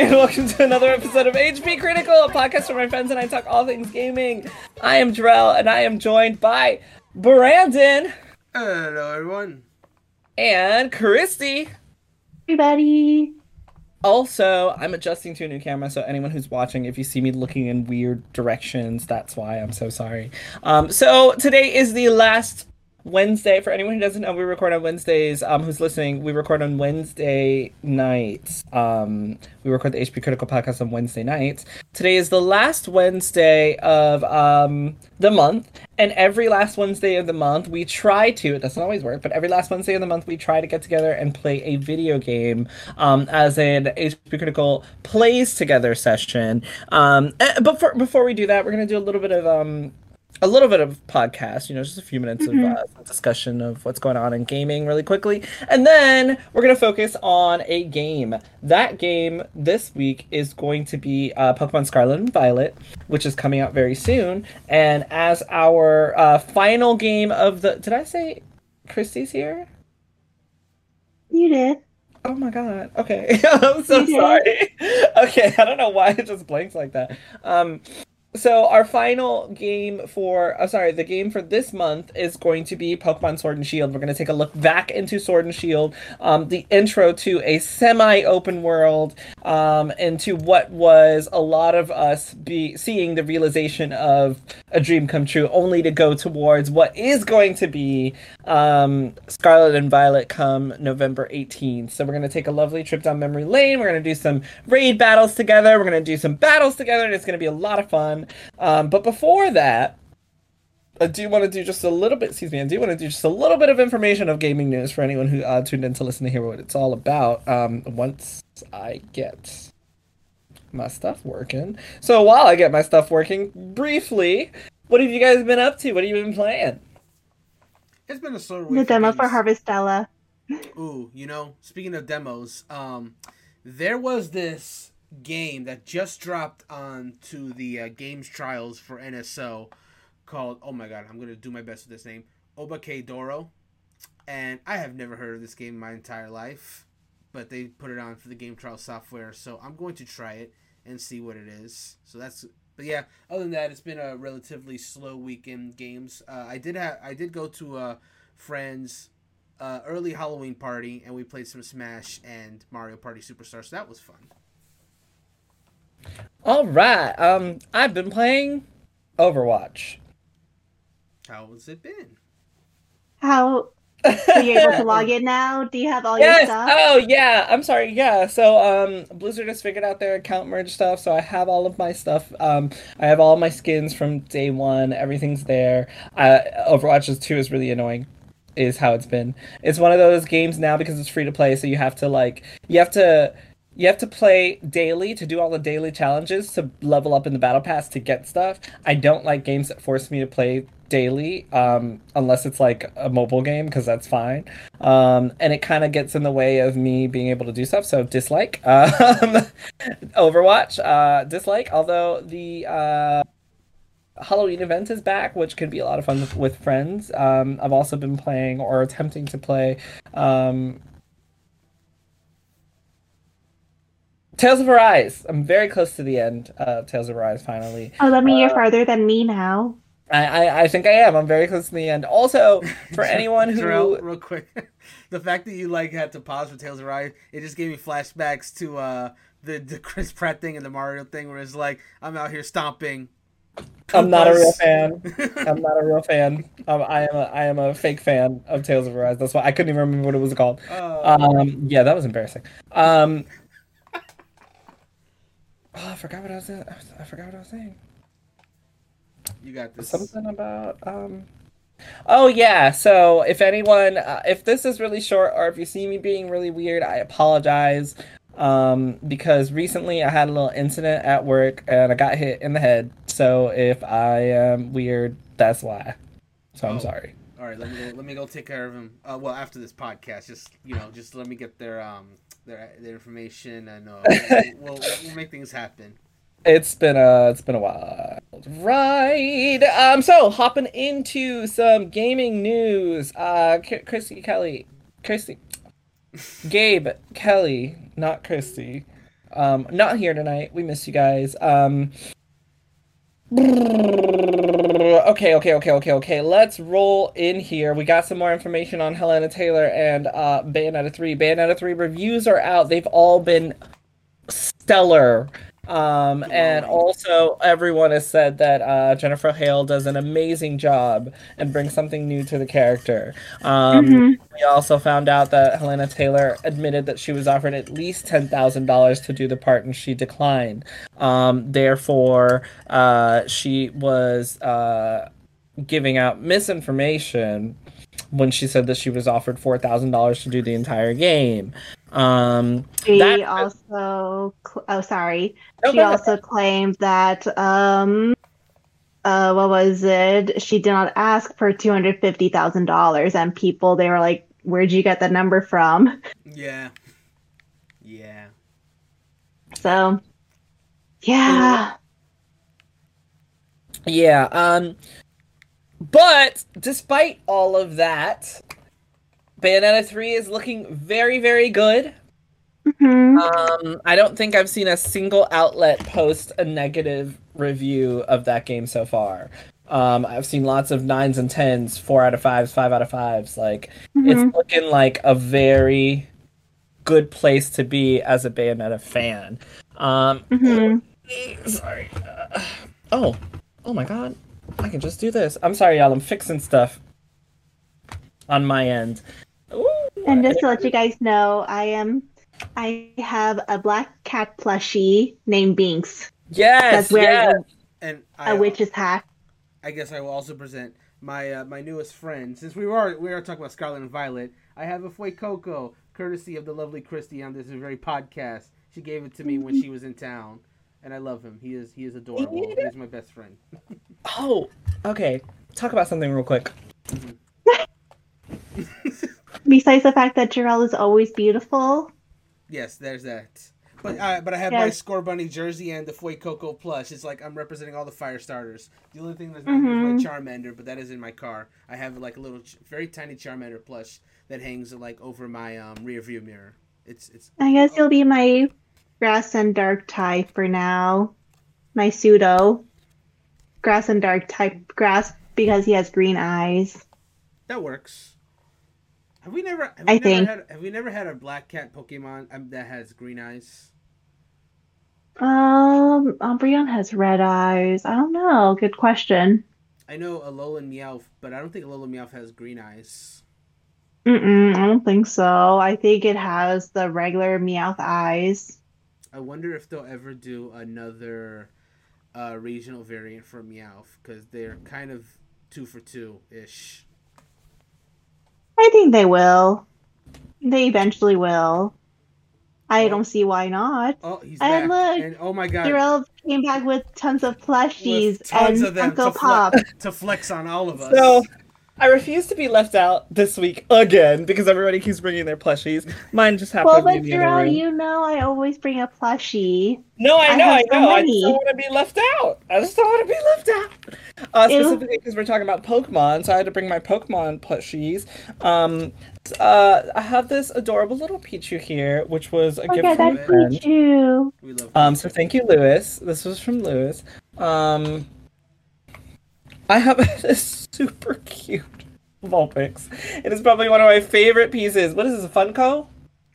Yeah, hello everybody, and welcome to another episode of HP Critical, a podcast where my friends and I talk all things gaming. I am Jarrell, and I am joined by Brandon Hello, everyone. and Christy. everybody. Also, I'm adjusting to a new camera, so anyone who's watching, if you see me looking in weird directions, that's why. I'm so sorry. Um, so today is the last Wednesday. For anyone who doesn't know, we record on Wednesdays. Um, who's listening? We record on Wednesday nights. Um, we record the HP Critical podcast on Wednesday nights. Today is the last Wednesday of um the month, and every last Wednesday of the month, we try to. It doesn't always work, but every last Wednesday of the month, we try to get together and play a video game, um, as an HP Critical plays together session. Um, eh, but for, before we do that, we're gonna do a little bit of um a little bit of podcast, you know, just a few minutes of uh, discussion of what's going on in gaming really quickly. And then we're going to focus on a game. That game this week is going to be uh, Pokemon Scarlet and Violet, which is coming out very soon. And as our uh, final game of the. Did I say Christy's here? You did. Oh my god. Okay. I'm so sorry. Okay, I don't know why it just blanks like that. Um so our final game for uh, sorry, the game for this month is going to be Pokemon Sword and Shield. We're going to take a look back into Sword and Shield, um, the intro to a semi-open world, um, into what was a lot of us be seeing the realization of a dream come true, only to go towards what is going to be um, Scarlet and Violet come November 18th. So we're going to take a lovely trip down memory lane. We're going to do some raid battles together. We're going to do some battles together, and it's going to be a lot of fun. Um, but before that, I do want to do just a little bit. Excuse me. I do want to do just a little bit of information of gaming news for anyone who uh, tuned in to listen to hear what it's all about. Um, once I get my stuff working. So while I get my stuff working, briefly, what have you guys been up to? What have you been playing? It's been a slow week. The demo for. Harvestella. Ooh, you know, speaking of demos, um, there was this game that just dropped onto the uh, games trials for NSO called. Oh my god, I'm gonna do my best with this name. Obake Doro, and I have never heard of this game in my entire life, but they put it on for the game trial software, so I'm going to try it and see what it is. So that's. But yeah, other than that, it's been a relatively slow weekend games. Uh, I did have I did go to a friend's uh, early Halloween party, and we played some Smash and Mario Party Superstar. So that was fun. All right. Um, I've been playing Overwatch. How has it been? How are you able to log in now? Do you have all your stuff? Oh, yeah. I'm sorry. Yeah. So, um, Blizzard has figured out their account merge stuff. So I have all of my stuff. Um, I have all my skins from day one. Everything's there. Uh, Overwatch 2 is really annoying. Is how it's been. It's one of those games now because it's free to play. So you have to like you have to. You have to play daily to do all the daily challenges to level up in the battle pass to get stuff. I don't like games that force me to play daily um, unless it's like a mobile game because that's fine. Um, and it kind of gets in the way of me being able to do stuff. So dislike. Um, Overwatch uh, dislike. Although the uh, Halloween event is back, which can be a lot of fun with, friends. Um, I've also been playing or attempting to play Tales of Arise. I'm very close to the end of Tales of Arise finally. Oh, that mean you're Uh, farther than me now. I, I, I think I am. I'm very close to the end. Also, for anyone who Jarrell, real quick, the fact that you like had to pause for Tales of Rise, it just gave me flashbacks to uh the the Chris Pratt thing and the Mario thing, where it's like I'm out here stomping. I'm not a real fan. I'm not a real fan. Um, I am a I am a fake fan of Tales of Arise. That's why I couldn't even remember what it was called. Uh, Um, yeah, that was embarrassing. Um, oh, I forgot what I was. I forgot what I was saying. you got this. Something about um. Oh yeah. So if anyone, uh, if this is really short, or if you see me being really weird, I apologize. Um, because recently I had a little incident at work and I got hit in the head. So if I am weird, that's why. So I'm Oh. sorry. All right, let me go, let me go take care of him. Uh, well, after this podcast, just you know, just let me get their um their their information and uh, we'll, we'll we'll make things happen. It's been a it's been a while. Right. Um. So hopping into some gaming news. Uh, K- Christy Kelly, Christy, Gabe, Kelly, not Christy, um, not here tonight. We miss you guys. Um, okay, okay, okay, okay, okay. Let's roll in here. We got some more information on Hellena Taylor and uh, Bayonetta 3. Bayonetta 3 reviews are out. They've all been stellar. Um, and also, everyone has said that uh, Jennifer Hale does an amazing job and brings something new to the character. Um, Mhm. We also found out that Hellena Taylor admitted that she was offered at least ten thousand dollars to do the part, and she declined. Um, therefore, uh, she was uh, giving out misinformation when she said that she was offered four thousand dollars to do the entire game. Um, She That- also, cl- oh, sorry. no, she go ahead. also claimed that, um, uh, what was it? She did not ask for two hundred fifty thousand dollars, and people they were like, "Where'd you get that number from?" Yeah. Yeah. So, yeah, Yeah. Um. But despite all of that, Bayonetta three is looking very, very good. Mhm. Um, I don't think I've seen a single outlet post a negative review of that game so far. Um, I've seen lots of nines and tens, four out of fives, five out of fives. Like Mhm. it's looking like a very good place to be as a Bayonetta fan. Um, Mhm. sorry. Uh, oh, oh my god, I can just do this. I'm sorry, y'all. I'm fixing stuff on my end. Ooh, And just to let you guys know, I am, I have a black cat plushie named Binks yes, that's wearing yes. And a, I, a witch's hat. I guess I will also present my uh, my newest friend. Since we were we are talking about Scarlet and Violet, I have a Fuecoco, courtesy of the lovely Christy on this very podcast. She gave it to me when she was in town, and I love him. He is he is adorable. He's my best friend. Oh, okay. Talk about something real quick. Besides the fact that Jarell is always beautiful, Yes, there's that. But uh, but I have my Scorbunny jersey and the Fuecoco plush. It's like I'm representing all the fire starters. The only thing that's not Mhm. is my Charmander, but that is in my car. I have like a little, very tiny Charmander plush that hangs like over my um, rear view mirror. It's it's I guess you'll be my grass and dark type for now. My pseudo grass and dark type grass because he has green eyes. that works. Have we never? Have we I never think- had, have we never had a black cat Pokemon um, that has green eyes? Um, Umbreon has red eyes. I don't know. Good question. I know Alolan Meowth, but I don't think Alolan Meowth has green eyes. Mm-mm, I don't think so. I think it has the regular Meowth eyes. I wonder if they'll ever do another uh, regional variant for Meowth because they're kind of two for two ish. I think they will. They eventually will. I Well- don't see why not. Oh, he's And back! look, and oh my god, Jarell came back with tons of plushies with tons and of them Funko to, Pop. flex, to flex on all of us. So, I refuse to be left out this week again because everybody keeps bringing their plushies. Mine just happened Well, to be but in the other Jarell, room. you know I always bring a plushie. No, I I know, I, have so know. I just don't want to be left out. I just don't want to be left out. Uh, specifically because we're talking about Pokemon, so I had to bring my Pokemon plushies. Um, uh, I have this adorable little Pichu here, which was a Oh gift yeah, from a that's friend. Pichu. we love. Um, so thank you, Lewis. This was from Lewis. Um, I have this super cute Vulpix. It is probably one of my favorite pieces. What is this, a Funko?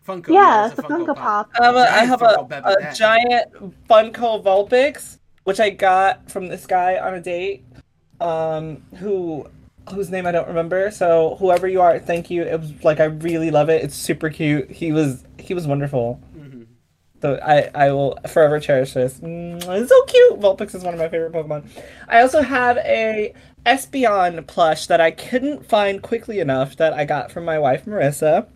Funko. Yeah, it's it's a Funko Pop. Um, I Giant have a, Funko Pop at a giant Funko Vulpix, which I got from this guy on a date, um, who whose name I don't remember. So whoever you are, thank you. It was like I really love it. It's super cute. He was he was wonderful. So I, I will forever cherish this. Mm, it's so cute. Vulpix is one of my favorite Pokemon. I also have a Espeon plush that I couldn't find quickly enough that I got from my wife Marissa.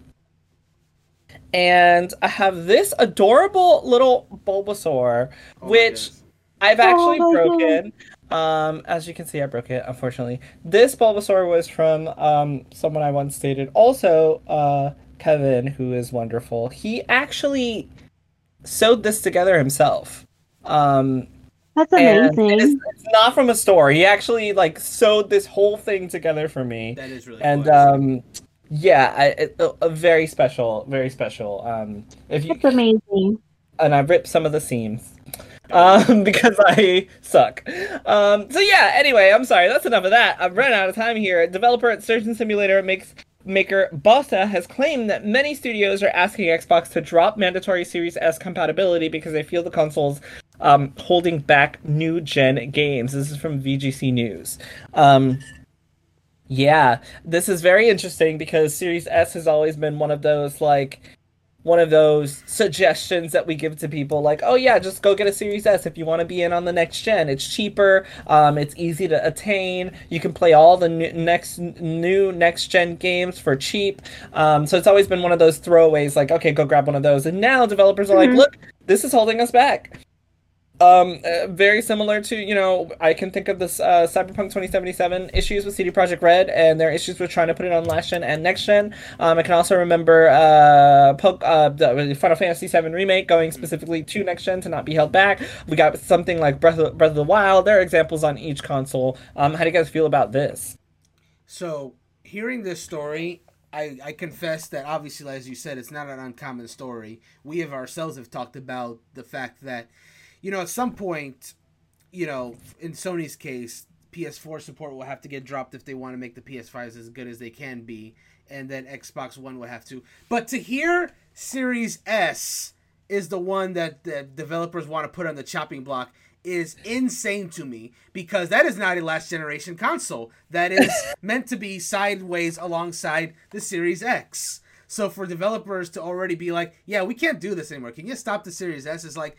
And I have this adorable little Bulbasaur, Oh which. I've actually Oh, broken. Um, as you can see, I broke it, unfortunately. This Bulbasaur was from um, someone I once dated. Also, uh, Kevin, who is wonderful. He actually sewed this together himself. Um, That's and amazing. it's, it's not from a store. He actually like sewed this whole thing together for me that is really and cool. um Yeah, I, it, a, a very special, very special. Um, if you It's amazing. and I ripped some of the seams um, because I suck. Um, so yeah. Anyway, I'm sorry. That's enough of that. I've run out of time here. Developer at Surgeon Simulator makes maker Bossa has claimed that many studios are asking Xbox to drop mandatory Series S compatibility because they feel the console's um, holding back new gen games. This is from VGC News. Um, yeah, this is very interesting because Series S has always been one of those like one of those suggestions that we give to people like oh yeah just go get a series s if you want to be in on the next gen. It's cheaper um, it's easy to attain. You can play all the new, next new next gen games for cheap. Um, so it's always been one of those throwaways like okay go grab one of those. And now developers are like Mhm. look this is holding us back um, uh, very similar to you know, I can think of this uh, Cyberpunk 2077 issues with CD Projekt Red and their issues with trying to put it on last gen and next gen. Um, I can also remember uh, uh, the Final Fantasy VII remake going specifically to next gen to not be held back. We got something like Breath of, Breath of the Wild. There are examples on each console. Um, how do you guys feel about this? So, hearing this story, I, I confess that obviously, as you said, it's not an uncommon story. We have ourselves have talked about the fact that, you know, at some point, you know, in Sony's case, PS4 support will have to get dropped if they want to make the PS5s as good as they can be, and then Xbox One will have to. But to hear Series S is the one that the developers want to put on the chopping block is insane to me because that is not a last generation console. That is meant to be sideways alongside the Series X. So for developers to already be like, yeah, we can't do this anymore. Can you stop the Series S? Is like,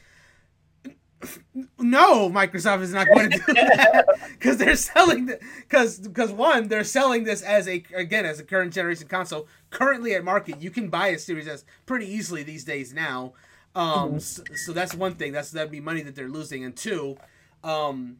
no, Microsoft is not going to do that because they're selling the because because one they're selling this as a again as a current generation console currently at market. You can buy a Series S pretty easily these days now. Um, so, so that's one thing. That's that'd be money that they're losing, and two, um,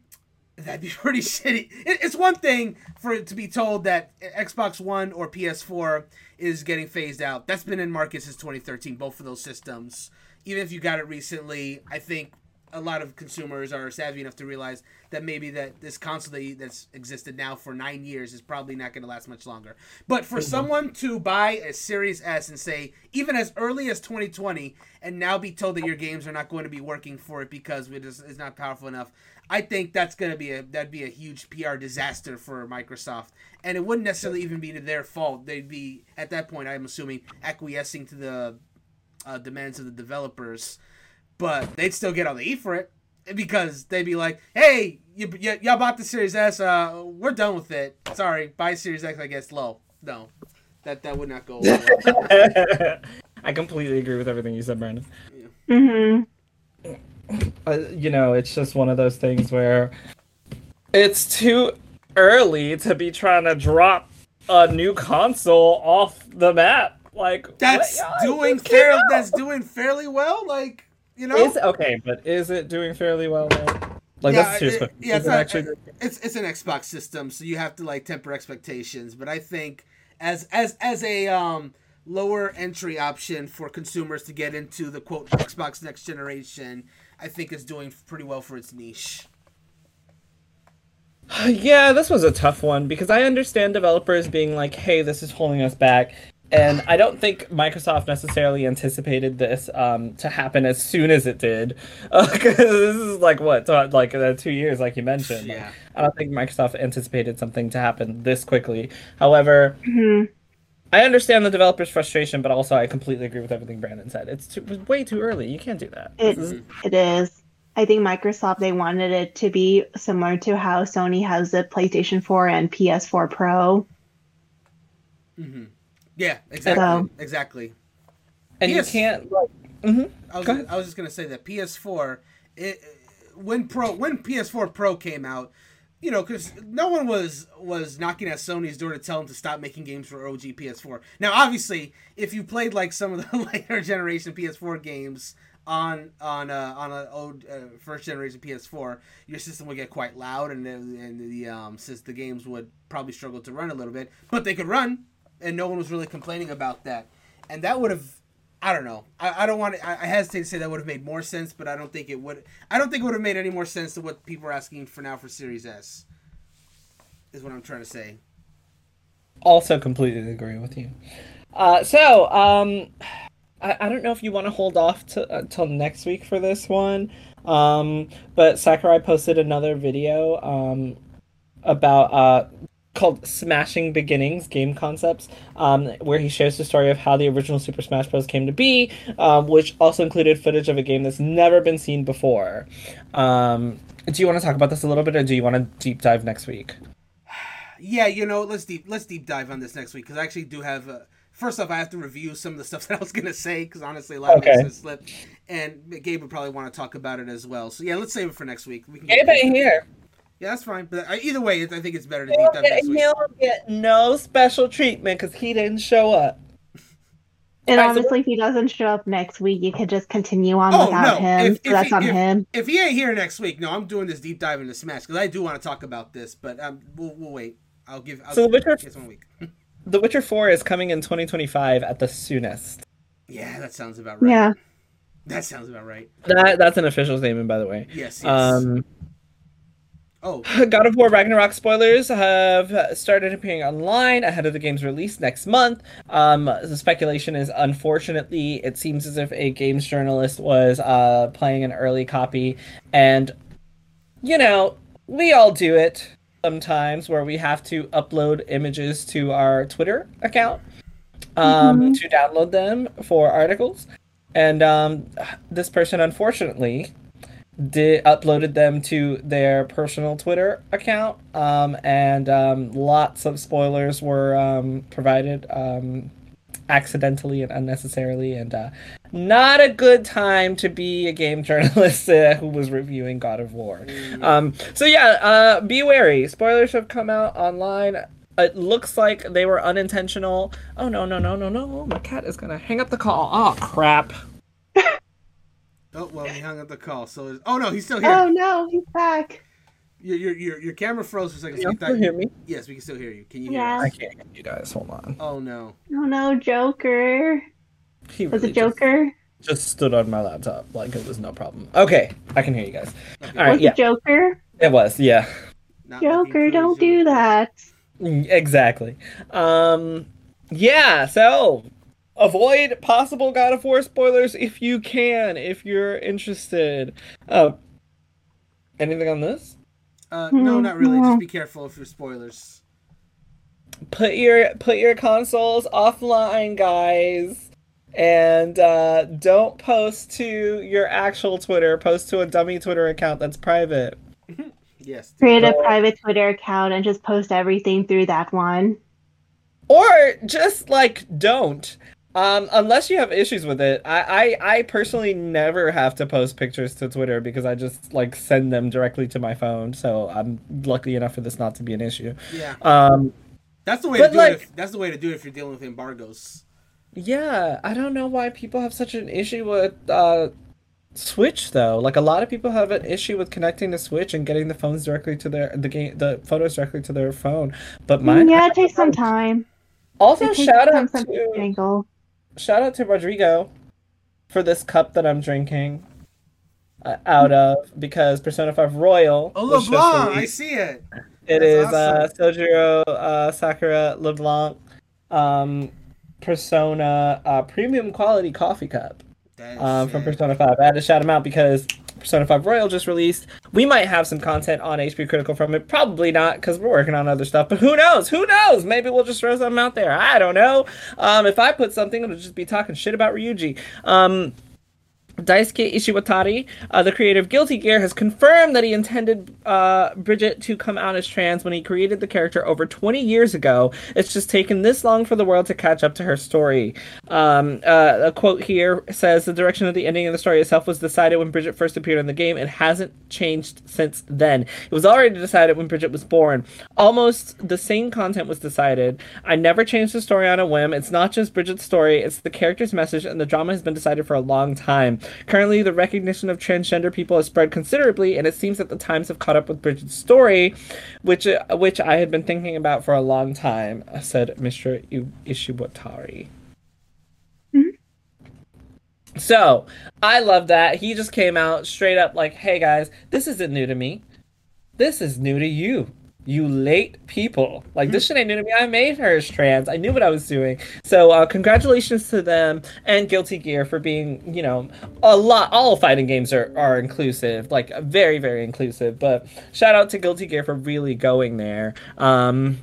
that'd be pretty shitty. It, it's one thing for it to be told that Xbox One or PS4 is getting phased out. That's been in market since 2013. Both of those systems, even if you got it recently, I think a lot of consumers are savvy enough to realize that maybe that this console that, that's existed now for nine years is probably not going to last much longer. But for someone to buy a Series S and say even as early as 2020 and now be told that your games are not going to be working for it because it is it's not powerful enough, I think that's going to be a that'd be a huge PR disaster for Microsoft, and it wouldn't necessarily even be to their fault. They'd be at that point, I'm assuming, acquiescing to the uh, demands of the developers but they'd still get all the E for it because they'd be like, "Hey, you, y- y'all bought the Series S. Uh, we're done with it. Sorry, buy Series X. I guess low. No, that that would not go. Well. I completely agree with everything you said, Brandon. Mm-hmm. uh, you know, it's just one of those things where it's too early to be trying to drop a new console off the map. Like That's what- doing just fair. That's doing fairly well. Like you know, Is okay, but is it doing fairly well? Though? Like Yeah, that's it- yeah, it's it not- actually it's it's an Xbox system, so you have to like temper expectations. But I think as as as a um lower entry option for consumers to get into the quote Xbox next generation, I think it's doing pretty well for its niche. Yeah, this was a tough one because I understand developers being like, "Hey, this is holding us back," and I don't think Microsoft necessarily anticipated this um, to happen as soon as it did. Because this is like what, so, like uh, two years, like you mentioned. Like, Yeah. I don't think Microsoft anticipated something to happen this quickly. However, hmm I understand the developers' frustration, but also I completely agree with everything Brandon said. It's too, it way too early. You can't do that. It it is. I think Microsoft they wanted it to be similar to how Sony has the PlayStation 4 and PS4 Pro. hmm Yeah, exactly, So- exactly. and you can't. Like, mhm. I was, I was just gonna say that PS4, it, when Pro when PS4 Pro came out, you know, because no one was was knocking at Sony's door to tell them to stop making games for OG PS4. Now, obviously, if you played like some of the later generation PS4 games on on uh, on a old uh, first generation PS4, your system would get quite loud, and the, and the um since the games would probably struggle to run a little bit, but they could run, and no one was really complaining about that, and that would have I don't know. I, I don't want to. I, I hesitate to say that would have made more sense, but I don't think it would. I don't think it would have made any more sense than what people are asking for now for Series S. Is what I'm trying to say. also completely agree with you. Uh, so, um, I, I don't know if you want to hold off to, until next week for this one, um, but Sakurai posted another video um, about uh, called Smashing Beginnings Game Concepts, um, where he shares the story of how the original Super Smash Bros. came to be, um, which also included footage of a game that's never been seen before. Um, do you want to talk about this a little bit, or do you want to deep dive next week? Yeah, you know, let's deep let's deep dive on this next week because I actually do have. Uh, first off, I have to review some of the stuff that I was gonna say because honestly, a lot Okay. of it's gonna and Gabe would probably want to talk about it as well. So yeah, let's save it for next week. We can Gabe ain't here. Yeah, that's fine. But either way, I think it's better to deep dive next week. He'll get no special treatment because he didn't show up. And Alright, so- honestly, if he doesn't show up next week, you could just continue on Oh, without no. him. If- so if that's he- on if- him. If he ain't here next week, no, I'm doing this deep dive into Smash because I do want to talk about this. But um, we'll we'll wait. I'll give. I'll So The Witcher- one week. The Witcher 4 is coming in 2025 at the soonest. yeah, that sounds about right. Yeah. that sounds about right. That that's an official statement, by the way. Yes. yes. Um, oh, God of War Ragnarok spoilers have started appearing online ahead of the game's release next month. Um, the speculation is, unfortunately, it seems as if a games journalist was uh, playing an early copy, and you know, we all do it sometimes where we have to upload images to our Twitter account um, to download them for articles. And um, this person, unfortunately, did uploaded them to their personal Twitter account, um, and um, lots of spoilers were um, provided um, accidentally and unnecessarily, and uh, not a good time to be a game journalist uh, who was reviewing God of War. Um, so yeah, uh, be wary. Spoilers have come out online. It looks like they were unintentional. Oh no no no no no! My cat is gonna hang up the call. Oh crap! Oh well, he hung up the call. So it's, oh no, he's still here. Oh no, he's back. Your, your your your camera froze for a second. Can so you we still hear me? Yes, we can still hear you. Can you hear Yeah. us? I can't hear you guys. Hold on. Oh no. Oh no, Joker. He Was really it Joker? Just, just stood on my laptop like it was no problem. Okay, I can hear you guys. Okay. All right, Was yeah, it Joker? it was. Yeah, Not Joker, don't do that. Exactly. Um, yeah. So avoid possible God of War spoilers if you can, if you're interested. Uh, anything on this? Uh, no, not really. Just be careful of your spoilers. Put your put your consoles offline, guys. And uh, don't post to your actual Twitter. Post to a dummy Twitter account that's private. Yes. Create a private Twitter account and just post everything through that one. or just like don't um unless you have issues with it I, I i personally never have to post pictures to twitter because i just like send them directly to my phone so i'm lucky enough for this not to be an issue Yeah. um That's the way to do like- it. If, that's the way to do it if you're dealing with embargoes. yeah i don't know why people have such an issue with uh switch though like a lot of people have an issue with connecting to switch and getting the phones directly to their the game the photos directly to their phone but mine yeah, it takes some time. also It takes shout out to jangle. Shout out to Rodrigo for this cup that I'm drinking uh, out of because Persona 5 Royal. Oh, LeBlanc, I see it. It That's is awesome. uh, Sojiro uh, Sakura LeBlanc um, Persona uh, premium quality coffee cup um, from. Persona 5. I had to shout him out because Persona 5 Royal just released. We might have some content on HP Critical from it. Probably not because we're working on other stuff. But who knows? Who knows? Maybe we'll just throw something out there. I don't know. Um, if I put something, it'll just be talking shit about Ryuji. Um, Daisuke Ishiwatari, uh, the creator of Guilty Gear, has confirmed that he intended uh, Bridget to come out as trans when he created the character over 20 years ago. It's just taken this long for the world to catch up to her story. Um, uh, a quote here says The direction of the ending of the story itself was decided when Bridget first appeared in the game. It hasn't changed since then. It was already decided when Bridget was born. Almost the same content was decided. I never changed the story on a whim. It's not just Bridget's story, it's the character's message, and the drama has been decided for a long time. Currently, the recognition of transgender people has spread considerably, and it seems that the times have caught up with Bridget's story, which uh, which I had been thinking about for a long time," said Mr. I- Ishiwatari. So I love that he just came out straight up like, "Hey guys, this isn't new to me. This is new to you. You late people. Like this shit ain't new to me. I made her trans. I knew what I was doing. So uh, congratulations to them and Guilty Gear for being, you know, a lot. All fighting games are are inclusive, like very very inclusive. But shout out to Guilty Gear for really going there. Um,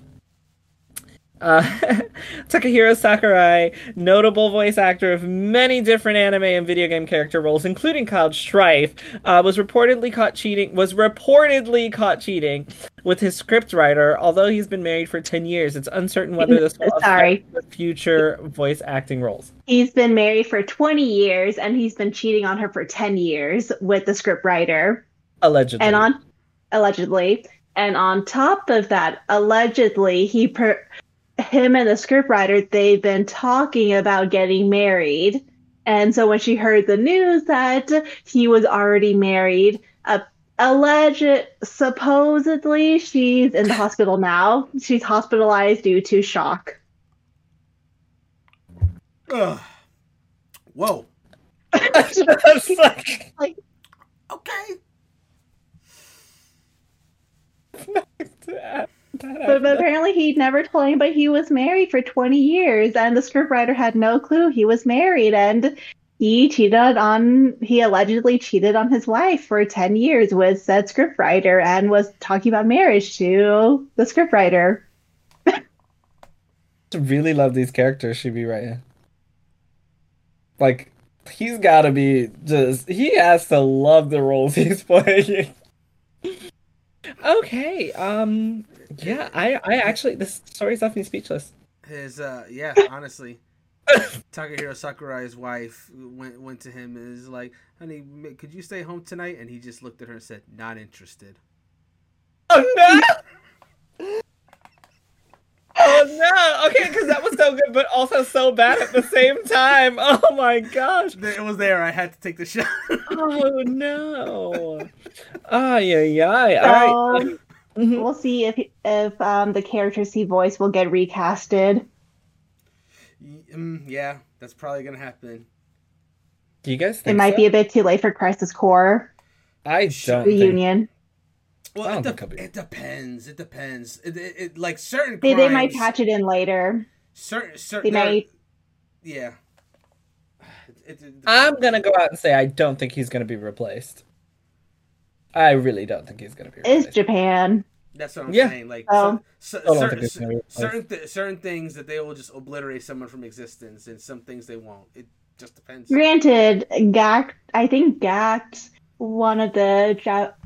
uh, Takahiro Sakurai, notable voice actor of many different anime and video game character roles, including Cloud Strife, uh, was reportedly caught cheating. Was reportedly caught cheating with his scriptwriter. Although he's been married for ten years, it's uncertain whether this will Sorry. affect future voice acting roles. He's been married for 20 years and he's been cheating on her for 10 years with the scriptwriter. Allegedly, And on allegedly, and on top of that, allegedly he per him and the scriptwriter they've been talking about getting married. And so when she heard the news that he was already married, uh, alleged supposedly she's in the hospital now. She's hospitalized due to shock. Ugh. Whoa. Just like- Okay. But, but apparently he never told anybody he was married for 20 years and the scriptwriter had no clue he was married and he cheated on he allegedly cheated on his wife for 10 years with said scriptwriter and was talking about marriage to the scriptwriter really love these characters she be writing. Like, he's gotta be just, he has to love the roles he's playing. okay, um, yeah, I, I actually, this story's left me speechless. His uh yeah, honestly. Takahiro Sakurai's wife went went to him and is like, "Honey, could you stay home tonight?" And he just looked at her and said, "Not interested." Oh no! Oh no! Okay, because that was so good, but also so bad at the same time. Oh my gosh! It was there. I had to take the shot. Oh no! Ah, yeah, yeah. All right. So Mhm. we'll see if if um, the characters he voiced will get recasted Mm, yeah, that's probably gonna happen. Do you guys it might so? be a bit too late for crisis core I don't think reunion Well, I it, don't de- think it depends. It depends. It, it, it- like certain they, crimes, they might patch it in later certain certain. there- might Yeah. It, it, it I'm gonna go out and say I don't think he's gonna be replaced. I really don't think he's gonna be it's japan That's what I'm Yeah. saying. Like Oh. so, I don't certain think it's gonna be replaced. certain th- certain things that they will just obliterate someone from existence, and some things they won't. It just depends. Granted, Gackt, I think Gackt, one of the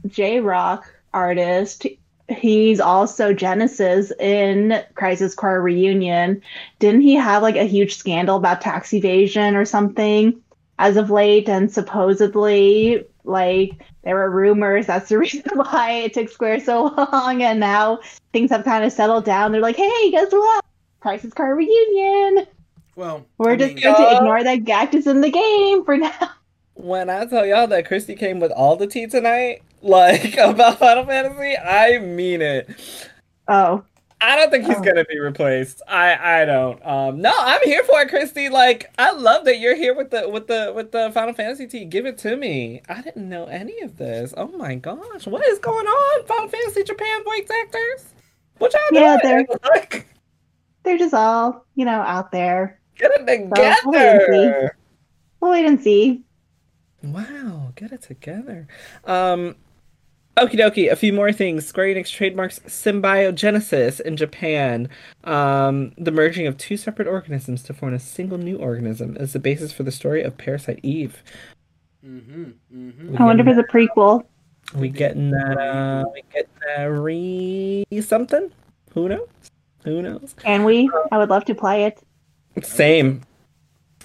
J Rock artists, he's also Genesis in Crisis Core Reunion. Didn't he have like a huge scandal about tax evasion or something as of late? And supposedly, like, there were rumors that's the reason why it took Square so long. And now things have kind of settled down. They're like, hey, guess what? Crisis Core Reunion. Well, We're I just mean, going to ignore that Gackt is in the game for now. When I tell y'all that Christy came with all the tea tonight, like about Final Fantasy, I mean it. Oh, I don't think he's Oh. gonna be replaced. I I don't. Um, no, I'm here for it, Christy. Like, I love that you're here with the with the with the Final Fantasy tea. Give it to me. I didn't know any of this. Oh my gosh, what is going on? Final Fantasy Japan voice actors. What y'all Yeah, doing? Like, they're just all, you know, out there. get it we'll wait together. We'll wait and see. Wow, get it together. Um, okie dokie, a few more things. Square Enix trademarks symbiogenesis in Japan. Um, the merging of two separate organisms to form a single new organism is the basis for the story of Parasite Eve. Mm-hmm. Mm-hmm. I wonder if it's a prequel. We getting that, uh, we getting that re something? Who knows? Who knows? Can we? I would love to play it. Same.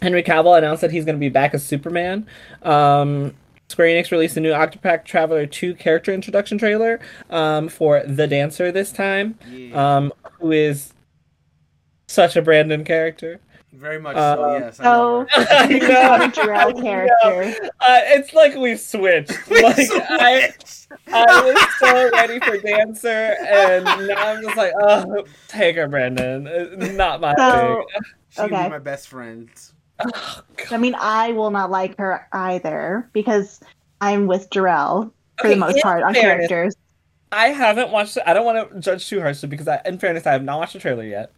Henry Cavill announced that he's going to be back as Superman. Um, Square Enix released a new Octopath Traveler 2 character introduction trailer um, for The Dancer this time, Yeah. um, who is such a Brandon character. Very much uh, so. Yes. I So, love her. I the know. Jarrell character. Uh, it's like we've switched. Like I, I was so ready for Dancer, and now I'm just like, oh, take her, Brandon. It's not my So, thing. She'd Okay. be my best friend. Oh, I mean, I will not like her either because I'm with Jarrell for Okay, the most part on characters. I haven't watched it. I don't want to judge too harshly because, I, in fairness, I have not watched the trailer yet.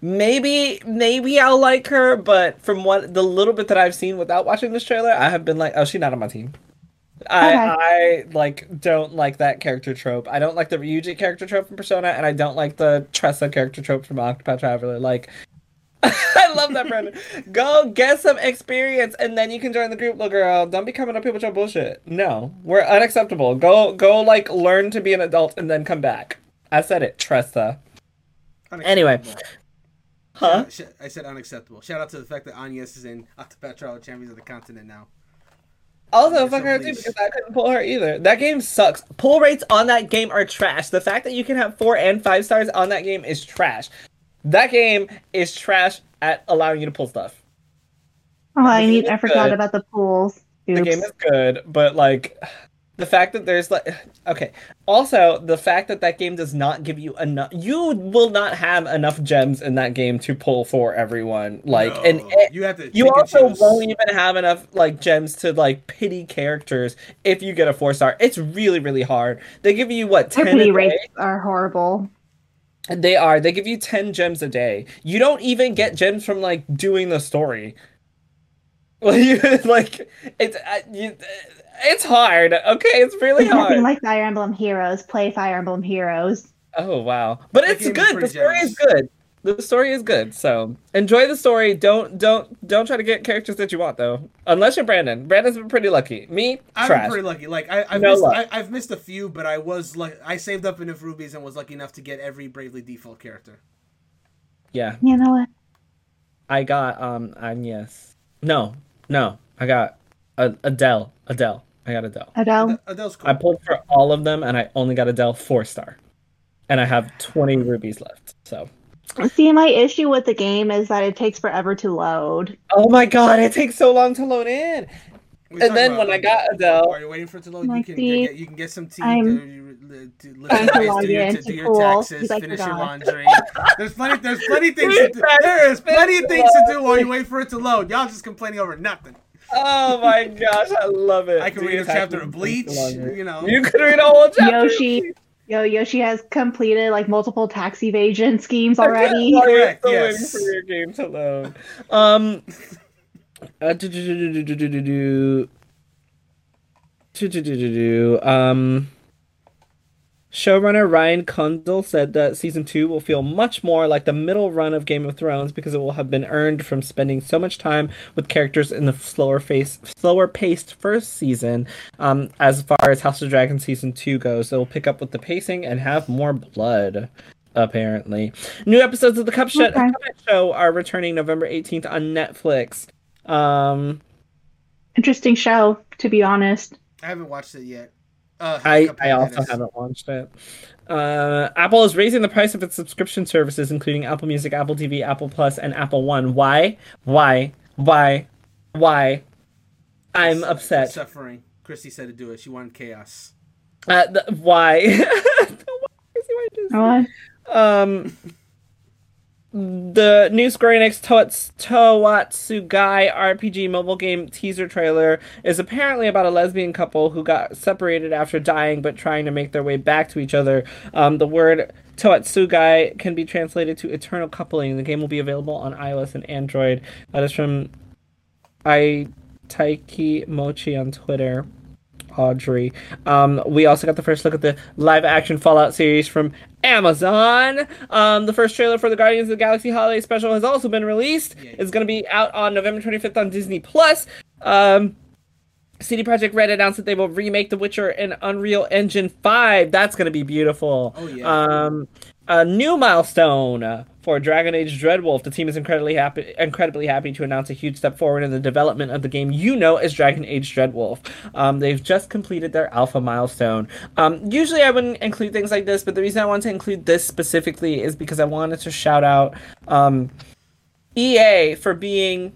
Maybe, maybe I'll like her, but from what the little bit that I've seen without watching this trailer, I have been like, oh, she's not on my team. I, Okay. I like don't like that character trope. I don't like the Ryuji character trope from Persona, and I don't like the Tressa character trope from Octopath Traveler. Like, I love that, Brandon. Go get some experience, and then you can join the group, little girl. Don't be coming up here with your bullshit. No, we're unacceptable. Go, go, like learn to be an adult, and then come back. I said it, Tressa. Anyway. Huh? Sh- I said unacceptable. Shout out to the fact that Agnes is in Octopath Traveler Champions of the Continent now. Also, Yeah, fuck her too because I couldn't pull her either. That game sucks. Pull rates on that game are trash. The fact that you can have four and five stars on that game is trash. That game is trash at allowing you to pull stuff. Oh, I The need. I forgot good. about the pools. The game is good, but like the fact that there's like okay. Also, the fact that that game does not give you enough. You will not have enough gems in that game to pull for everyone. Like No, and. it- you have to. You also choose. won't even have enough like gems to like pity characters if you get a four star. It's really really hard. They give you what Their ten a pity rates are horrible. They are. They give you ten gems a day. You don't even get gems from like doing the story. Like, it's uh, you, it's hard. Okay, it's really It's nothing hard. like Fire Emblem Heroes. Play Fire Emblem Heroes. oh wow, but That it's good. The pretty story is good. The story is good. So enjoy the story. Don't don't don't try to get characters that you want though. Unless you're Brandon. Brandon's been pretty lucky. Me, I've trash. been pretty lucky. Like I, I've No missed, luck. I, I've missed a few, but I was like, I saved up enough rubies and was lucky enough to get every Bravely Default character. Yeah, You know what? I got um Agnes. No, no, I got a Adele. Adele. I got Adele. Adele. Adele's cool. I pulled for all of them, and I only got Adele four star, and I have twenty rubies left. So. See, my issue with the game is that it takes forever to load. Oh my god, it takes so long to load in. We and then when I like, got Adele- while you're waiting for it to load, you can the- get, you can get some tea, I'm to, to, lift trying your to do your, in to to do your taxes, because I finish your laundry. There's plenty. There's plenty of things. To do. There is plenty of things to do while you wait for it to load. Y'all just complaining over nothing. Oh my gosh, I love it. I can Do read a chapter of Bleach. finish the laundry. You know. You could read a whole chapter. Yoshi, yo, Yoshi has completed like multiple tax evasion schemes already. Correct, yes. for your game to load. Um. uh, do, do, do, do, do, do, do, do. Do, do, do, do, do. Um. Showrunner Ryan Condal said that season two will feel much more like the middle run of Game of Thrones because it will have been earned from spending so much time with characters in the slower face, slower paced first season. Um, as far as House of Dragon season two goes, it will pick up with the pacing and have more blood. Apparently, new episodes of the Cup Sh- Okay. Show are returning November eighteenth on Netflix. Um, Interesting show, to be honest. I haven't watched it yet. Uh, I, I also that is. haven't launched it. Uh, Apple is raising the price of its subscription services, including Apple Music, Apple TV, Apple Plus, and Apple One. Why? Why? Why? Why? I'm It's- upset. it's Suffering. Christy said to do it. She wanted chaos. Uh, th- why? Why does he want to- What? Um, the new Square Enix Toats- Towa Tsugai RPG mobile game teaser trailer is apparently about a lesbian couple who got separated after dying but trying to make their way back to each other. Um, the word Towa Tsugai can be translated to eternal coupling. The game will be available on iOS and Android. That is from I Mochi on Twitter. Audrey. Um, we also got the first look at the live action Fallout series from Amazon. Um, the first trailer for the Guardians of the Galaxy Holiday Special has also been released. It's going to be out on November 25th on Disney Plus. Um, CD Projekt Red announced that they will remake The Witcher in Unreal Engine 5. That's going to be beautiful. Oh, yeah. Um, a new milestone for Dragon Age Dreadwolf. The team is incredibly happy, incredibly happy to announce a huge step forward in the development of the game you know as Dragon Age Dreadwolf. Um, they've just completed their alpha milestone. Um, usually, I wouldn't include things like this, but the reason I want to include this specifically is because I wanted to shout out um, EA for being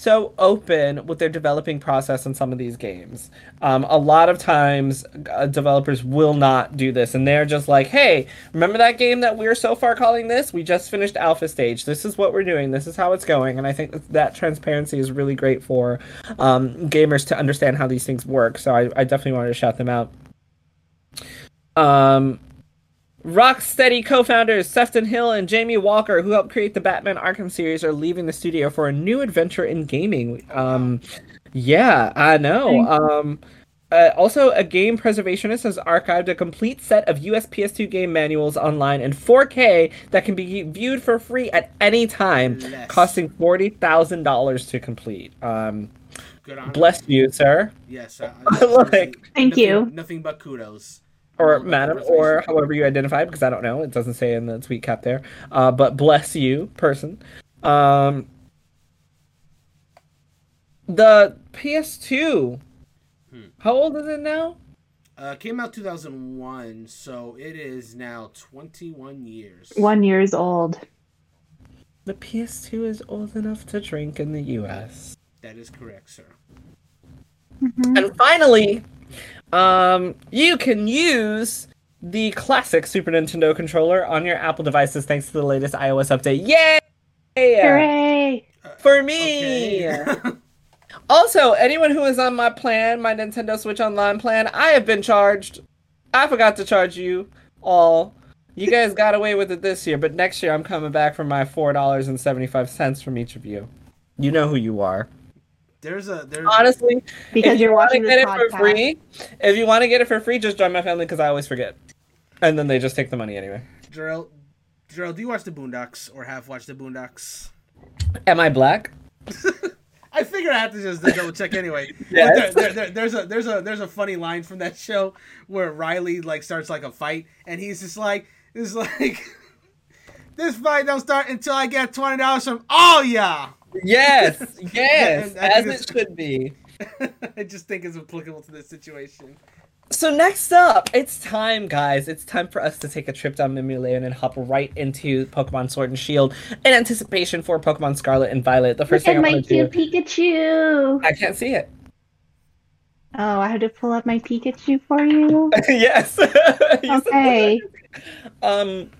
so open with their developing process in some of these games. Um, a lot of times, uh, developers will not do this, and they're just like, "Hey, remember that game that we're so far calling this? We just finished alpha stage. This is what we're doing. This is how it's going." And I think that, that transparency is really great for um, gamers to understand how these things work. So I, I definitely wanted to shout them out. Um, Rocksteady co-founders Sefton Hill and Jamie Walker, who helped create the Batman Arkham series, are leaving the studio for a new adventure in gaming. Um, yeah, I know. Um, uh, also, a game preservationist has archived a complete set of US PS2 game manuals online in 4K that can be viewed for free at any time, Bless. costing forty thousand dollars to complete. Um, Good bless you, sir, Yes. I, Like- Thank nothing, you. Nothing but kudos. Or Well, madam, or however you identify, because I don't know. It doesn't say in the tweet cap there. Uh, but bless you, person. Um, the PS2. Hmm. How old is it now? Uh, came out 2001, so it is now 21 years. One years old. The PS2 is old enough to drink in the US. That is correct, sir. Mhm. And finally, um, you can use the classic Super Nintendo controller on your Apple devices thanks to the latest iOS update. Yay! Hooray! For me! Okay. Also, anyone who is on my plan, my Nintendo Switch Online plan, I have been charged. I forgot to charge you all. You guys got away with it this year, but next year I'm coming back for my four dollars and seventy five cents from each of you. You know who you are. There's a there's Honestly, Because if you're you want watching get this it podcast. for free, if you want to get it for free, just join my family because I always forget, and then they just take the money anyway. Jarrell. Jarrell, do you watch the Boondocks or have watched the Boondocks? Am I black? I figure I have to just double check anyway. Yes. There, there, there, there's a there's a there's a funny line from that show where Riley like starts like a fight and he's just like is like this fight don't start until I get twenty dollars from all y'all. Yes, yes, as it should be. I just think it's applicable to this situation. So next up, it's time, guys. It's time for us to take a trip down memory lane and hop right into Pokemon Sword and Shield in anticipation for Pokemon Scarlet and Violet. The first Look thing at I my want to cute do, Pikachu. I can't see it. Oh, I had to pull up my Pikachu for you. yes. Okay. Um,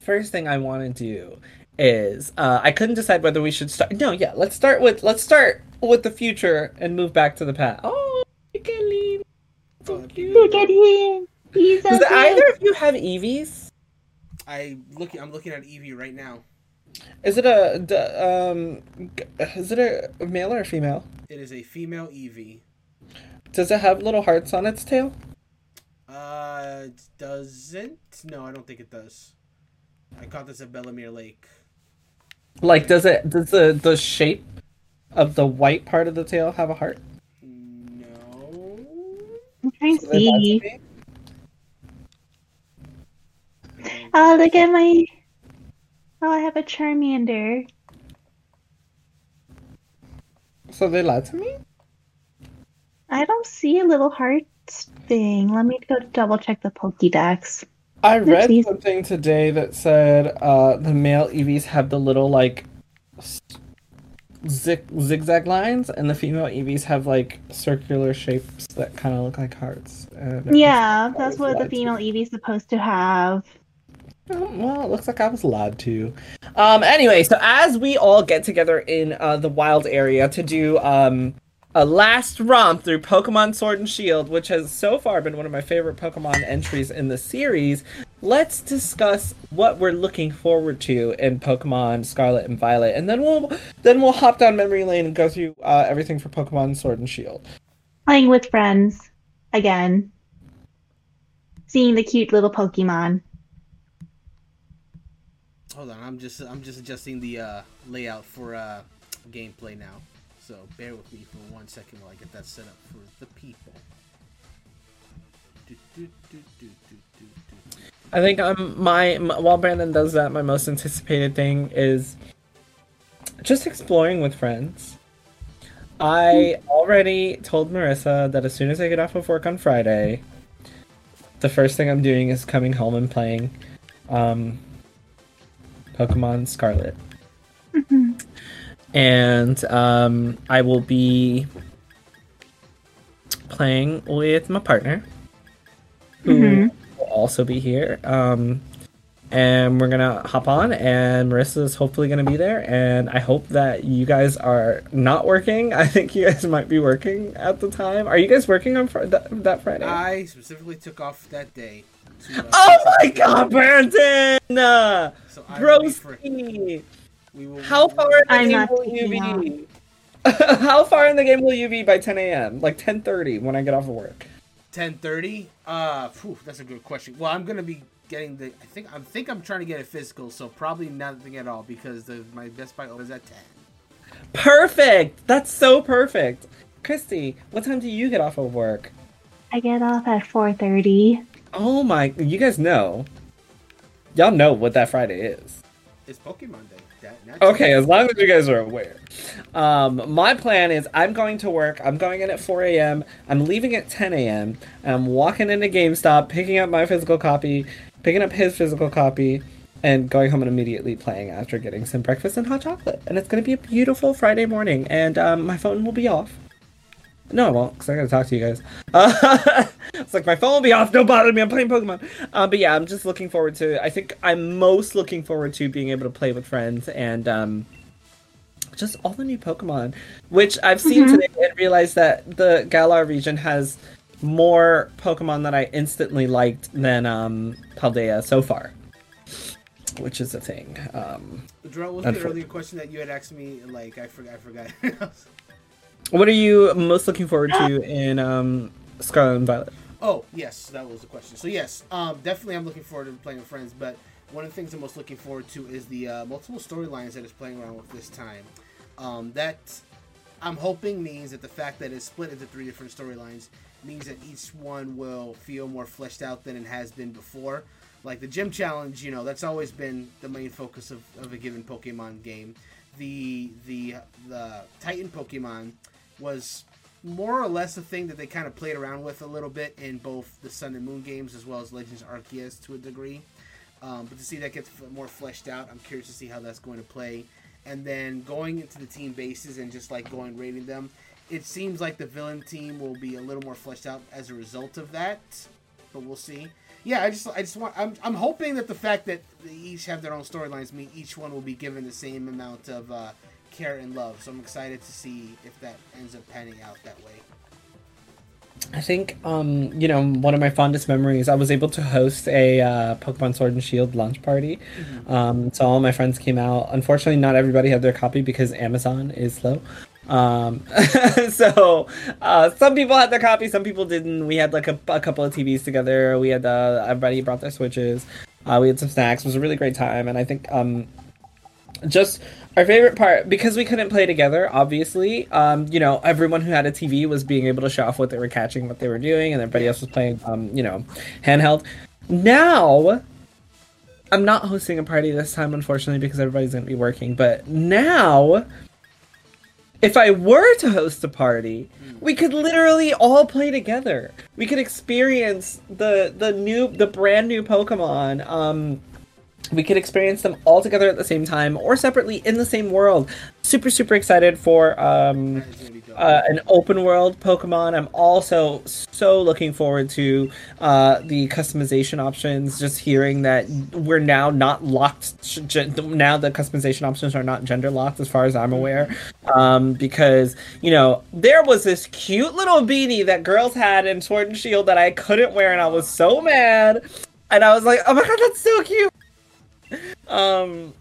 first thing I want to do is uh, I couldn't decide whether we should start. No, yeah, let's start with let's start with the future and move back to the past. Oh, so Oh, cute. Look at him. He's so Does cute. either of you have Eevees? I looking I'm looking at Eevee right now. Is it a d- um? Is it a male or a female? It is a female Eevee. Does it have little hearts on its tail? Uh, doesn't? No, I don't think it does. I caught this at Bellamere Lake. Like, does it? Does the the shape of the white part of the tail have a heart? No. I'm trying to see. Oh, look at my. Oh, I have a Charmander. So they lied to me. I don't see a little heart thing. Let me go double check the Pokédex. I read Oopsies. something today that said uh, the male Eevees have the little like zig- zigzag lines, and the female Eevees have like circular shapes that kind of look like hearts. Yeah, that's what the lied to. female Eevee's supposed to have. Oh, well, it looks like I was lied to. Um. Anyway, so as we all get together in uh, the wild area to do um a last romp through Pokemon Sword and Shield, which has so far been one of my favorite Pokemon entries in the series, let's discuss what we're looking forward to in Pokemon Scarlet and Violet, and then we'll then we'll hop down memory lane and go through uh, everything for Pokemon Sword and Shield. Playing with friends. Again. Seeing the cute little Pokemon. Hold on, I'm just I'm just adjusting the uh, layout for uh, gameplay now. So bear with me for one second while I get that set up for the people. I think um my, my while Brandon does that, my most anticipated thing is just exploring with friends. I already told Marissa that as soon as I get off of work on Friday, the first thing I'm doing is coming home and playing um Pokemon Scarlet. And um I will be playing with my partner who Mhm. will also be here. Um, and we're gonna hop on, and Marissa is hopefully gonna be there. And I hope that you guys are not working. I think you guys might be working at the time. Are you guys working on fr- that, that Friday? I specifically took off that day. To, uh, Oh my god, Brandon! So I will be for- Broski! We will- How far in the I'm game will you taking be? How far in the game will you be by 10 a.m.? Like 10:30 when I get off of work. 10:30. Uh, phew, that's a good question. Well, I'm gonna be getting the. I think I think I'm trying to get a physical, so probably nothing at all because the my Best Buy opens at 10. Perfect. That's so perfect. Christy, what time do you get off of work? I get off at 4:30. Oh my, you guys know. Y'all know what that Friday is. It's Pokemon Day. That, Okay, as long as you guys are aware. Um, my plan is I'm going to work. I'm going in at 4 a.m. I'm leaving at 10 a.m. I'm walking into GameStop, picking up my physical copy, picking up his physical copy, and going home and immediately playing after getting some breakfast and hot chocolate. And it's going to be a beautiful Friday morning. And um, my phone will be off. No, I won't, because I gotta talk to you guys. Uh, it's like my phone will be off. Don't bother me. I'm playing Pokemon. Uh, but yeah, I'm just looking forward to. I think I'm most looking forward to being able to play with friends and um, just all the new Pokemon, which I've seen Mhm. today and realized that the Galar region has more Pokemon that I instantly liked than um, Paldea so far, which is a thing. Um, Darrell, what was the earlier question that you had asked me? Like I forgot. I forgot. what are you most looking forward to in um, Scarlet and Violet? Oh yes, that was the question. So yes, um, definitely I'm looking forward to playing with friends. But one of the things I'm most looking forward to is the uh, multiple storylines that it's playing around with this time. Um, that I'm hoping means that the fact that it's split into three different storylines means that each one will feel more fleshed out than it has been before. Like the gym challenge, you know, that's always been the main focus of, of a given Pokemon game. The the the Titan Pokemon was more or less a thing that they kind of played around with a little bit in both the Sun and Moon games as well as Legends Arceus to a degree. Um, but to see that gets more fleshed out, I'm curious to see how that's going to play. And then going into the team bases and just like going raiding them, it seems like the villain team will be a little more fleshed out as a result of that. But we'll see. Yeah, I just I just want I'm, I'm hoping that the fact that they each have their own storylines mean each one will be given the same amount of uh, care and love. So I'm excited to see if that ends up panning out that way. I think, um, you know, one of my fondest memories, I was able to host a uh, Pokemon Sword and Shield launch party. Um, so all my friends came out. Unfortunately, not everybody had their copy because Amazon is slow. Um, so uh, some people had their copy, some people didn't. We had like a, a couple of TVs together. We had uh, everybody brought their Switches. Uh, we had some snacks. It was a really great time, and I think um, just our favorite part because we couldn't play together obviously um you know everyone who had a tv was being able to show off what they were catching what they were doing and everybody else was playing um you know handheld. Now i'm not hosting a party this time unfortunately because everybody's going to be working but now if i were to host a party we could literally all play together. We could experience the the new the brand new pokemon um we could experience them all together at the same time or separately in the same world. Super, super excited for um, uh, an open world Pokemon. I'm also so looking forward to uh, the customization options. Just hearing that we're now not locked. Now the customization options are not gender locked, as far as I'm aware. Um, because you know there was this cute little beanie that girls had in Sword and Shield that I couldn't wear, and I was so mad. And I was like, "Oh my god, that's so cute!" Um,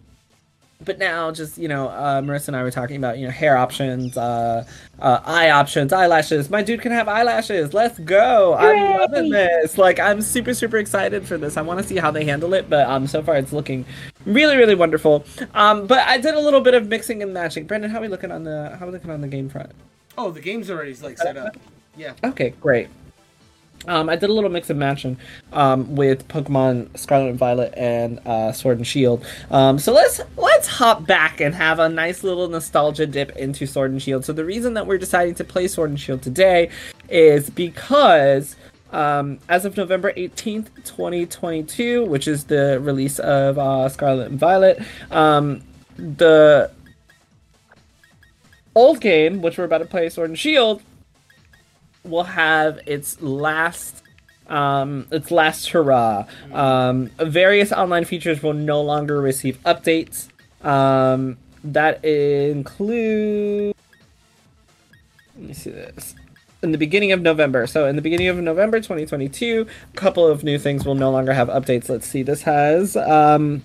but now just you know uh, marissa and i were talking about you know hair options uh, uh, eye options eyelashes. My dude can have eyelashes. Let's go. I'm loving this. Like i'm super super excited for this. I want to see how they handle it but um so far it's looking really really wonderful. Um but i did a little bit of mixing and matching. Brendan how are we looking on the how are we looking on the game front? Oh, the game's already like set up. Yeah. Okay, great. Um, I did a little mix and matching um, with Pokemon Scarlet and Violet and uh, Sword and Shield. Um, so let's let's hop back and have a nice little nostalgia dip into Sword and Shield. So the reason that we're deciding to play Sword and Shield today is because um, as of November 18th, 2022, which is the release of uh, Scarlet and Violet, um, the old game, which we're about to play, Sword and Shield, will have its last um its last hurrah um various online features will no longer receive updates um that include let me see this in the beginning of November. So in the beginning of November 2022, a couple of new things will no longer have updates. Let's see. This has um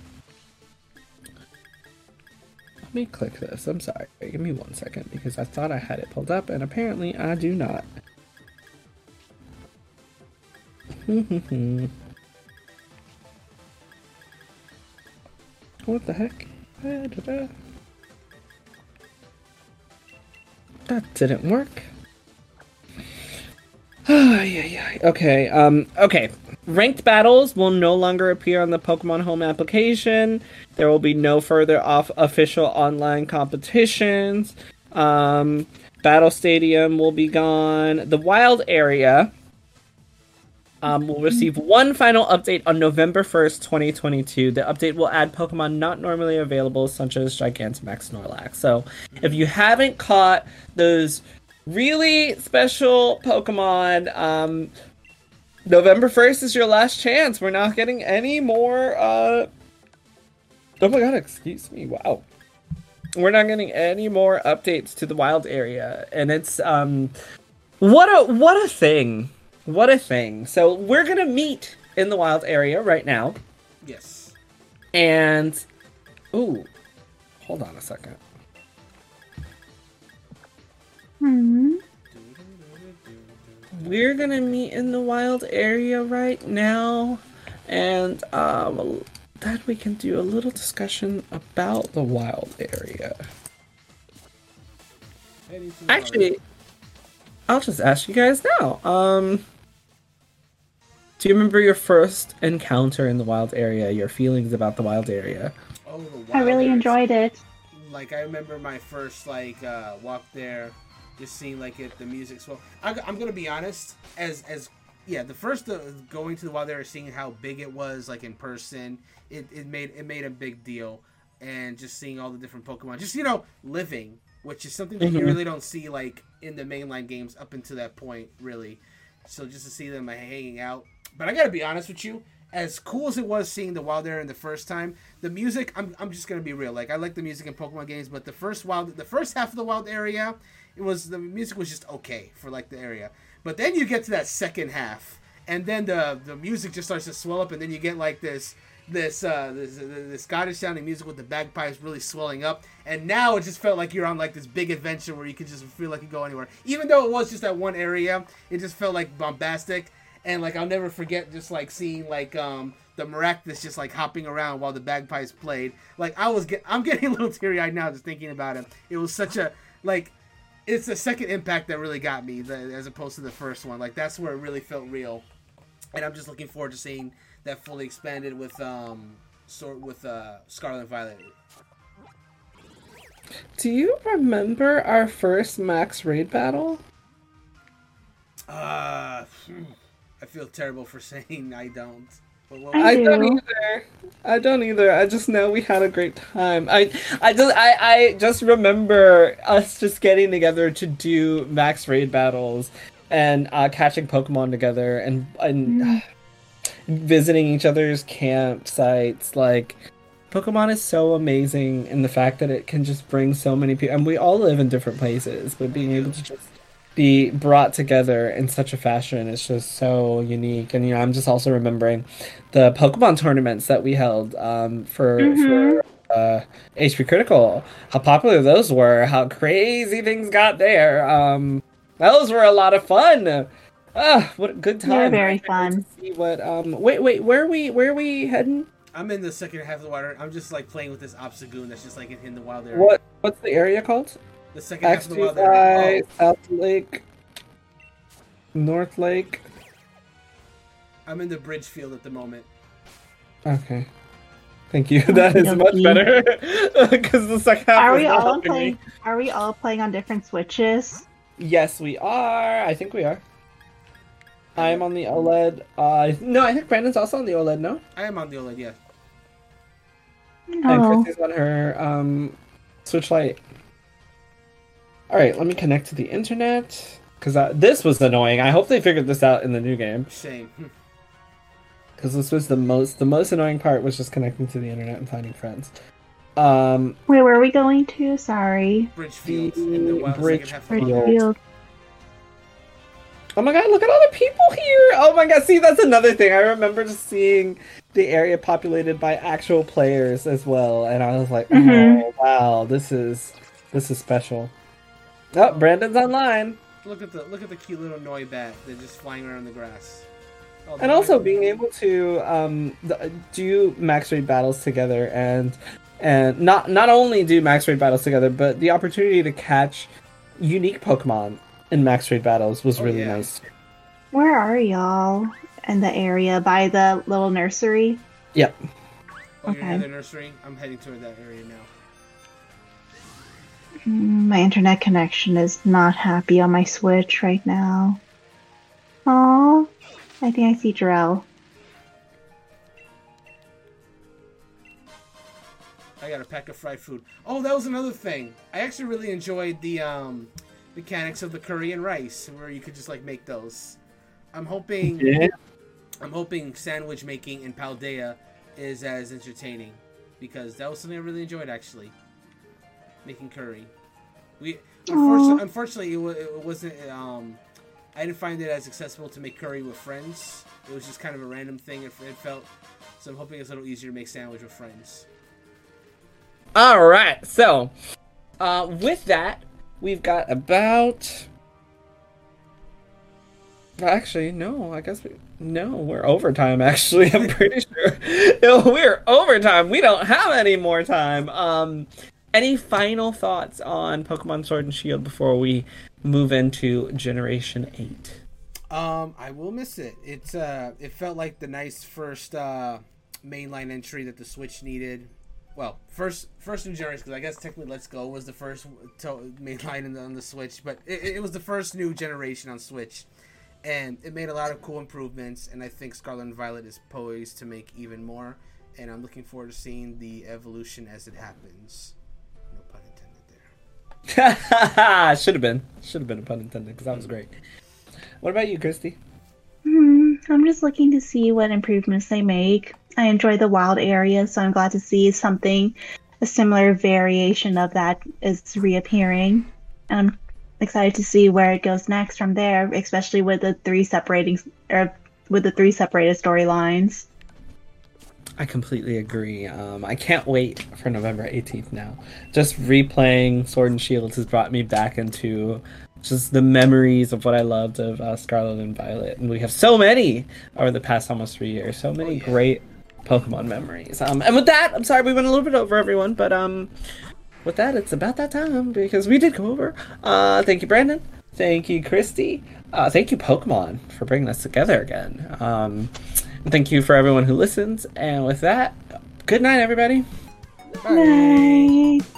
Let me click this. I'm sorry. Give me one second because I thought I had it pulled up and apparently I do not. what the heck? That didn't work. Okay. Um. Okay. Ranked battles will no longer appear on the Pokemon Home application. There will be no further off official online competitions. Um, Battle Stadium will be gone. The Wild area um, will receive one final update on November 1st, 2022. The update will add Pokemon not normally available, such as Gigantamax Snorlax. So, if you haven't caught those really special Pokemon, um, November 1st is your last chance. We're not getting any more. Uh... Oh my god, excuse me. Wow. We're not getting any more updates to the wild area. And it's. um What a what a thing what a thing. So we're gonna meet in the wild area right now. Yes. And ooh, hold on a second. Hmm. We're gonna meet in the wild area right now, and um, then we can do a little discussion about the wild area. Actually, I'll just ask you guys now. Um, do you remember your first encounter in the wild area? Your feelings about the wild area? Oh, the wild I really Wilders. enjoyed it. Like I remember my first like uh, walk there, just seeing like it, the music. So I, I'm gonna be honest, as as yeah, the first uh, going to the wild area, seeing how big it was, like in person, it, it made it made a big deal, and just seeing all the different Pokemon, just you know, living, which is something that you Mhm. really don't see like in the mainline games up until that point, really. So just to see them hanging out, but I gotta be honest with you. As cool as it was seeing the wild area in the first time, the music I'm, I'm just gonna be real. Like I like the music in Pokemon games, but the first wild the first half of the wild area, it was the music was just okay for like the area. But then you get to that second half, and then the the music just starts to swell up, and then you get like this this uh this, this Scottish sounding music with the bagpipes really swelling up, and now it just felt like you're on like this big adventure where you could just feel like you go anywhere. Even though it was just that one area, it just felt like bombastic, and like I'll never forget just like seeing like um the Maractus just like hopping around while the bagpipes played. Like I was get I'm getting a little teary eyed now just thinking about it. It was such a like it's the second impact that really got me the, as opposed to the first one. Like that's where it really felt real, and I'm just looking forward to seeing that fully expanded with um sort with uh Scarlet and Violet. Do you remember our first Max Raid battle? Uh, hmm, I feel terrible for saying I don't. But what, I I don't either. I don't either. I just know we had a great time. I I just I, I just remember us just getting together to do max raid battles and uh, catching Pokemon together and and visiting each other's campsites. Like Pokemon is so amazing in the fact that it can just bring so many people and we all live in different places, but being able to just be brought together in such a fashion is just so unique. And you know, I'm just also remembering the Pokemon tournaments that we held um, for Mhm. for uh, HP Critical. How popular those were. How crazy things got there. Um, those were a lot of fun. Ah, what a good time! They were very I can't wait fun. to See what? Um, wait, wait. Where are we? Where are we heading? I'm in the second half of the water. I'm just like playing with this Obstagoon that's just like in, in the wild area. What? What's the area called? The second half of the wild area. South Lake, North Lake. Oh, I'm in the bridge field at the moment. Okay. Thank you. That is much better because the second half Are we all helping me. playing? Are we all playing on different switches? Yes, we are. I think we are. I am on the OLED. Uh, no, I think Brandon's also on the OLED. No, I am on the OLED, yeah. and Oh, Chrissy's on her um, Switch Lite. All right, let me connect to the internet because this was annoying. I hope they figured this out in the new game Same. because this was the most the most annoying part was just connecting to the internet and finding friends. Um, wait, where are we going to? Sorry, Bridge field in the wild Bridge second half of the wild field. area. Bridgefield. Oh my god, look at all the people here! Oh my god, see, that's another thing. I remember just seeing the area populated by actual players as well, and I was like, Mhm. oh wow, this is this is special. Oh, Brandon's online. Look at the look at the cute little Noibat. They're just flying around the grass. Oh, And also like- being able to um, do max raid battles together, and and not not only do max raid battles together, but the opportunity to catch unique Pokemon in max raid battles was Oh, really yeah. nice. Where are y'all in the area by the little nursery? Yep. Oh, you're near Okay. the nursery. I'm heading toward that area now. My internet connection is not happy on my Switch right now. Oh, I think I see Jarell. I got a pack of fried food. Oh, that was another thing. I actually really enjoyed the um, mechanics of the curry and rice, where you could just like make those. I'm hoping. Yeah. I'm hoping sandwich making in Paldea is as entertaining because that was something I really enjoyed actually. Making curry. We unfortunately, unfortunately it, wa- it wasn't. Um, I didn't find it as accessible to make curry with friends. It was just kind of a random thing. It, it felt. So I'm hoping it's a little easier to make sandwich with friends. All right. So, uh, with that, we've got about. Actually, no. I guess we. No, we're overtime. Actually, I'm pretty sure No, we're overtime. We don't have any more time. Um, any final thoughts on Pokemon Sword and Shield before we move into Generation Eight? Um, I will miss it. It's uh, it felt like the nice first uh mainline entry that the Switch needed. Well, first first new generation because I guess technically Let's Go was the first to- mainline in the, on the Switch, but it, it was the first new generation on Switch, and it made a lot of cool improvements. And I think Scarlet and Violet is poised to make even more. And I'm looking forward to seeing the evolution as it happens. Should have been. Should have been a pun intended because that was great. What about you, Christy? Hmm, I'm just looking to see what improvements they make. I enjoy the wild area, so I'm glad to see something, a similar variation of that is reappearing. And I'm excited to see where it goes next from there, especially with the three separating or with the three separated storylines. I completely agree. Um, I can't wait for November 18th now. Just replaying Sword and Shield has brought me back into just the memories of what I loved of uh, Scarlet and Violet. And we have so many over the past almost three years. So many Oh, yeah. great Pokemon memories. Um, and with that, I'm sorry we went a little bit over everyone, but um, with that, it's about that time because we did go over. Uh, thank you, Brandon. Thank you, Christy. Uh, thank you, Pokemon, for bringing us together again. Um, Thank you for everyone who listens. And with that, good night, everybody. Bye. Night.